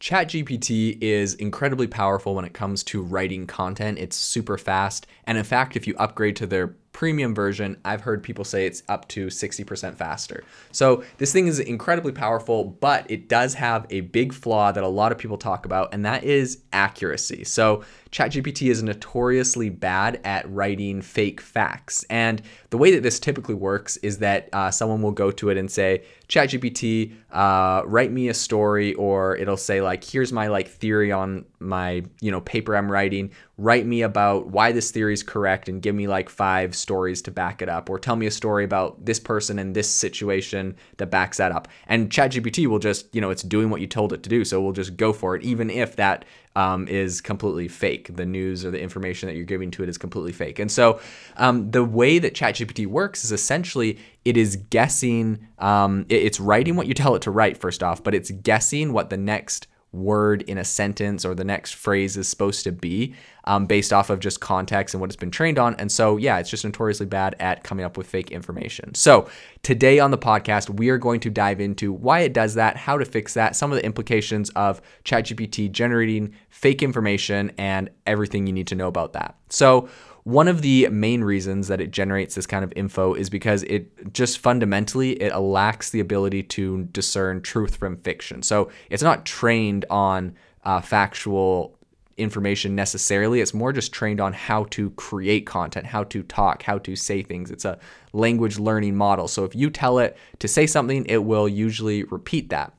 ChatGPT is incredibly powerful when it comes to writing content. It's super fast. And in fact, if you upgrade to their premium version, I've heard people say it's up to 60% faster. So this thing is incredibly powerful, but it does have a big flaw that a lot of people talk about, and that is accuracy. So ChatGPT is notoriously bad at writing fake facts. And the way that this typically works is that uh, someone will go to it and say, ChatGPT, uh, write me a story, or it'll say like, here's my like theory on my you know paper I'm writing. Write me about why this theory is correct and give me like five stories to back it up, or tell me a story about this person and this situation that backs that up. And ChatGPT will just you know it's doing what you told it to do, so we'll just go for it, even if that um, is completely fake. The news or the information that you're giving to it is completely fake. And so um, the way that ChatGPT works is essentially it is guessing, um, it's writing what you tell it to write, first off, but it's guessing what the next word in a sentence or the next phrase is supposed to be um, based off of just context and what it's been trained on. And so, yeah, it's just notoriously bad at coming up with fake information. So, today on the podcast, we are going to dive into why it does that, how to fix that, some of the implications of ChatGPT generating fake information, and everything you need to know about that. So, one of the main reasons that it generates this kind of info is because it just fundamentally it lacks the ability to discern truth from fiction. So it's not trained on uh, factual information necessarily. It's more just trained on how to create content, how to talk, how to say things. It's a language learning model. So if you tell it to say something, it will usually repeat that.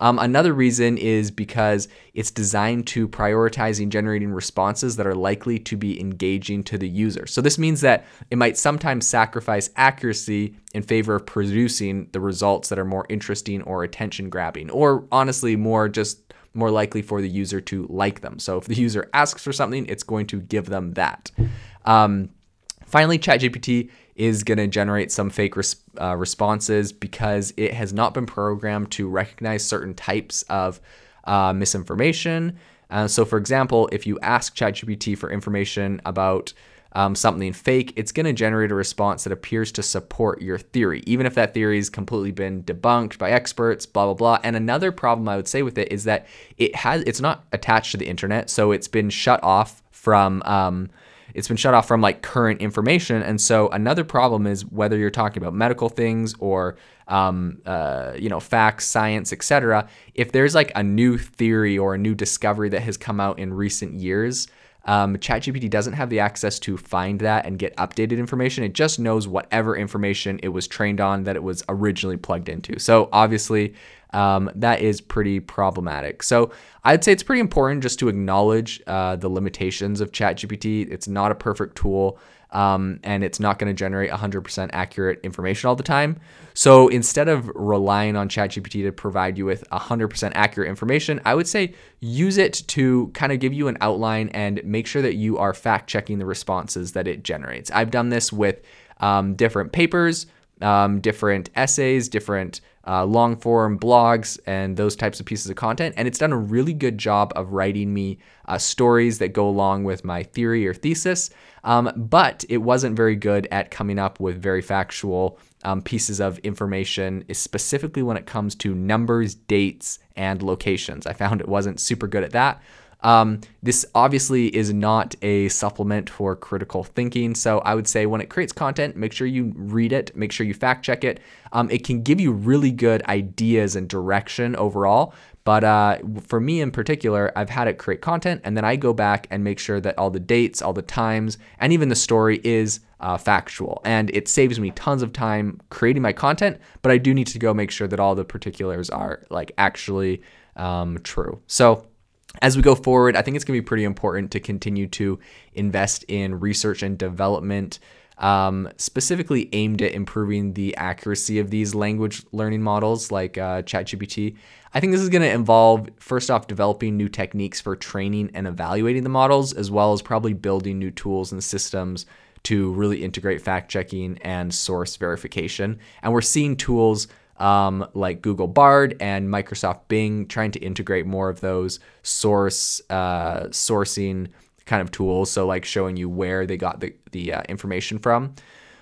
Um, another reason is because it's designed to prioritizing generating responses that are likely to be engaging to the user. So this means that it might sometimes sacrifice accuracy in favor of producing the results that are more interesting or attention grabbing, or honestly, more just more likely for the user to like them. So if the user asks for something, it's going to give them that. Um, finally, ChatGPT is going to generate some fake res- uh, responses because it has not been programmed to recognize certain types of uh, misinformation. Uh, so, for example, if you ask ChatGPT for information about um, something fake, it's going to generate a response that appears to support your theory, even if that theory has completely been debunked by experts, blah blah blah. And another problem I would say with it is that it has it's not attached to the internet, so it's been shut off from um, it's been shut off from like current information. And so another problem is whether you're talking about medical things or um, uh, you know facts, science, etc. If there's like a new theory or a new discovery that has come out in recent years. Um, ChatGPT doesn't have the access to find that and get updated information. It just knows whatever information it was trained on that it was originally plugged into. So obviously, um, that is pretty problematic. So I'd say it's pretty important just to acknowledge uh, the limitations of ChatGPT. It's not a perfect tool. Um, and it's not going to generate 100% accurate information all the time. So instead of relying on ChatGPT to provide you with 100% accurate information, I would say use it to kind of give you an outline and make sure that you are fact checking the responses that it generates. I've done this with um, different papers, um, different essays, different uh, long form blogs, and those types of pieces of content. And it's done a really good job of writing me uh, stories that go along with my theory or thesis. Um, but it wasn't very good at coming up with very factual um, pieces of information, specifically when it comes to numbers, dates, and locations. I found it wasn't super good at that. Um, this obviously is not a supplement for critical thinking. So I would say when it creates content, make sure you read it, make sure you fact check it. Um, it can give you really good ideas and direction overall. But uh, for me in particular, I've had it create content and then I go back and make sure that all the dates, all the times, and even the story is uh, factual. And it saves me tons of time creating my content, but I do need to go make sure that all the particulars are like actually um, true. So as we go forward, I think it's going to be pretty important to continue to invest in research and development, um, specifically aimed at improving the accuracy of these language learning models like uh, ChatGPT. I think this is going to involve, first off, developing new techniques for training and evaluating the models, as well as probably building new tools and systems to really integrate fact checking and source verification. And we're seeing tools um, like Google Bard and Microsoft Bing, trying to integrate more of those source uh, sourcing kind of tools. So like showing you where they got the the uh, information from.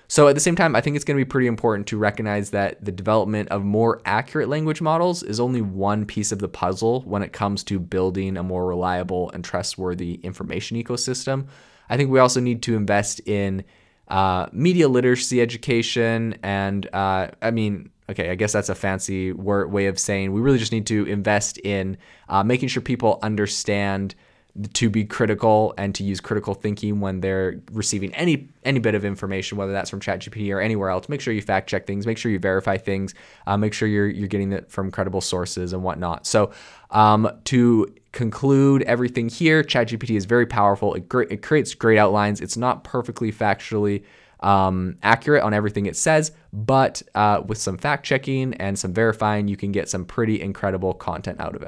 So at the same time, I think it's going to be pretty important to recognize that the development of more accurate language models is only one piece of the puzzle when it comes to building a more reliable and trustworthy information ecosystem. I think we also need to invest in uh, media literacy education and uh, I mean okay, I guess that's a fancy word, way of saying we really just need to invest in uh, making sure people understand to be critical and to use critical thinking when they're receiving any any bit of information, whether that's from ChatGPT or anywhere else. Make sure you fact check things, make sure you verify things, uh, make sure you're you're getting it from credible sources and whatnot. So um, to conclude everything here, ChatGPT is very powerful. It, it creates great outlines. It's not perfectly factually um, accurate on everything it says, but uh, with some fact checking and some verifying, you can get some pretty incredible content out of it.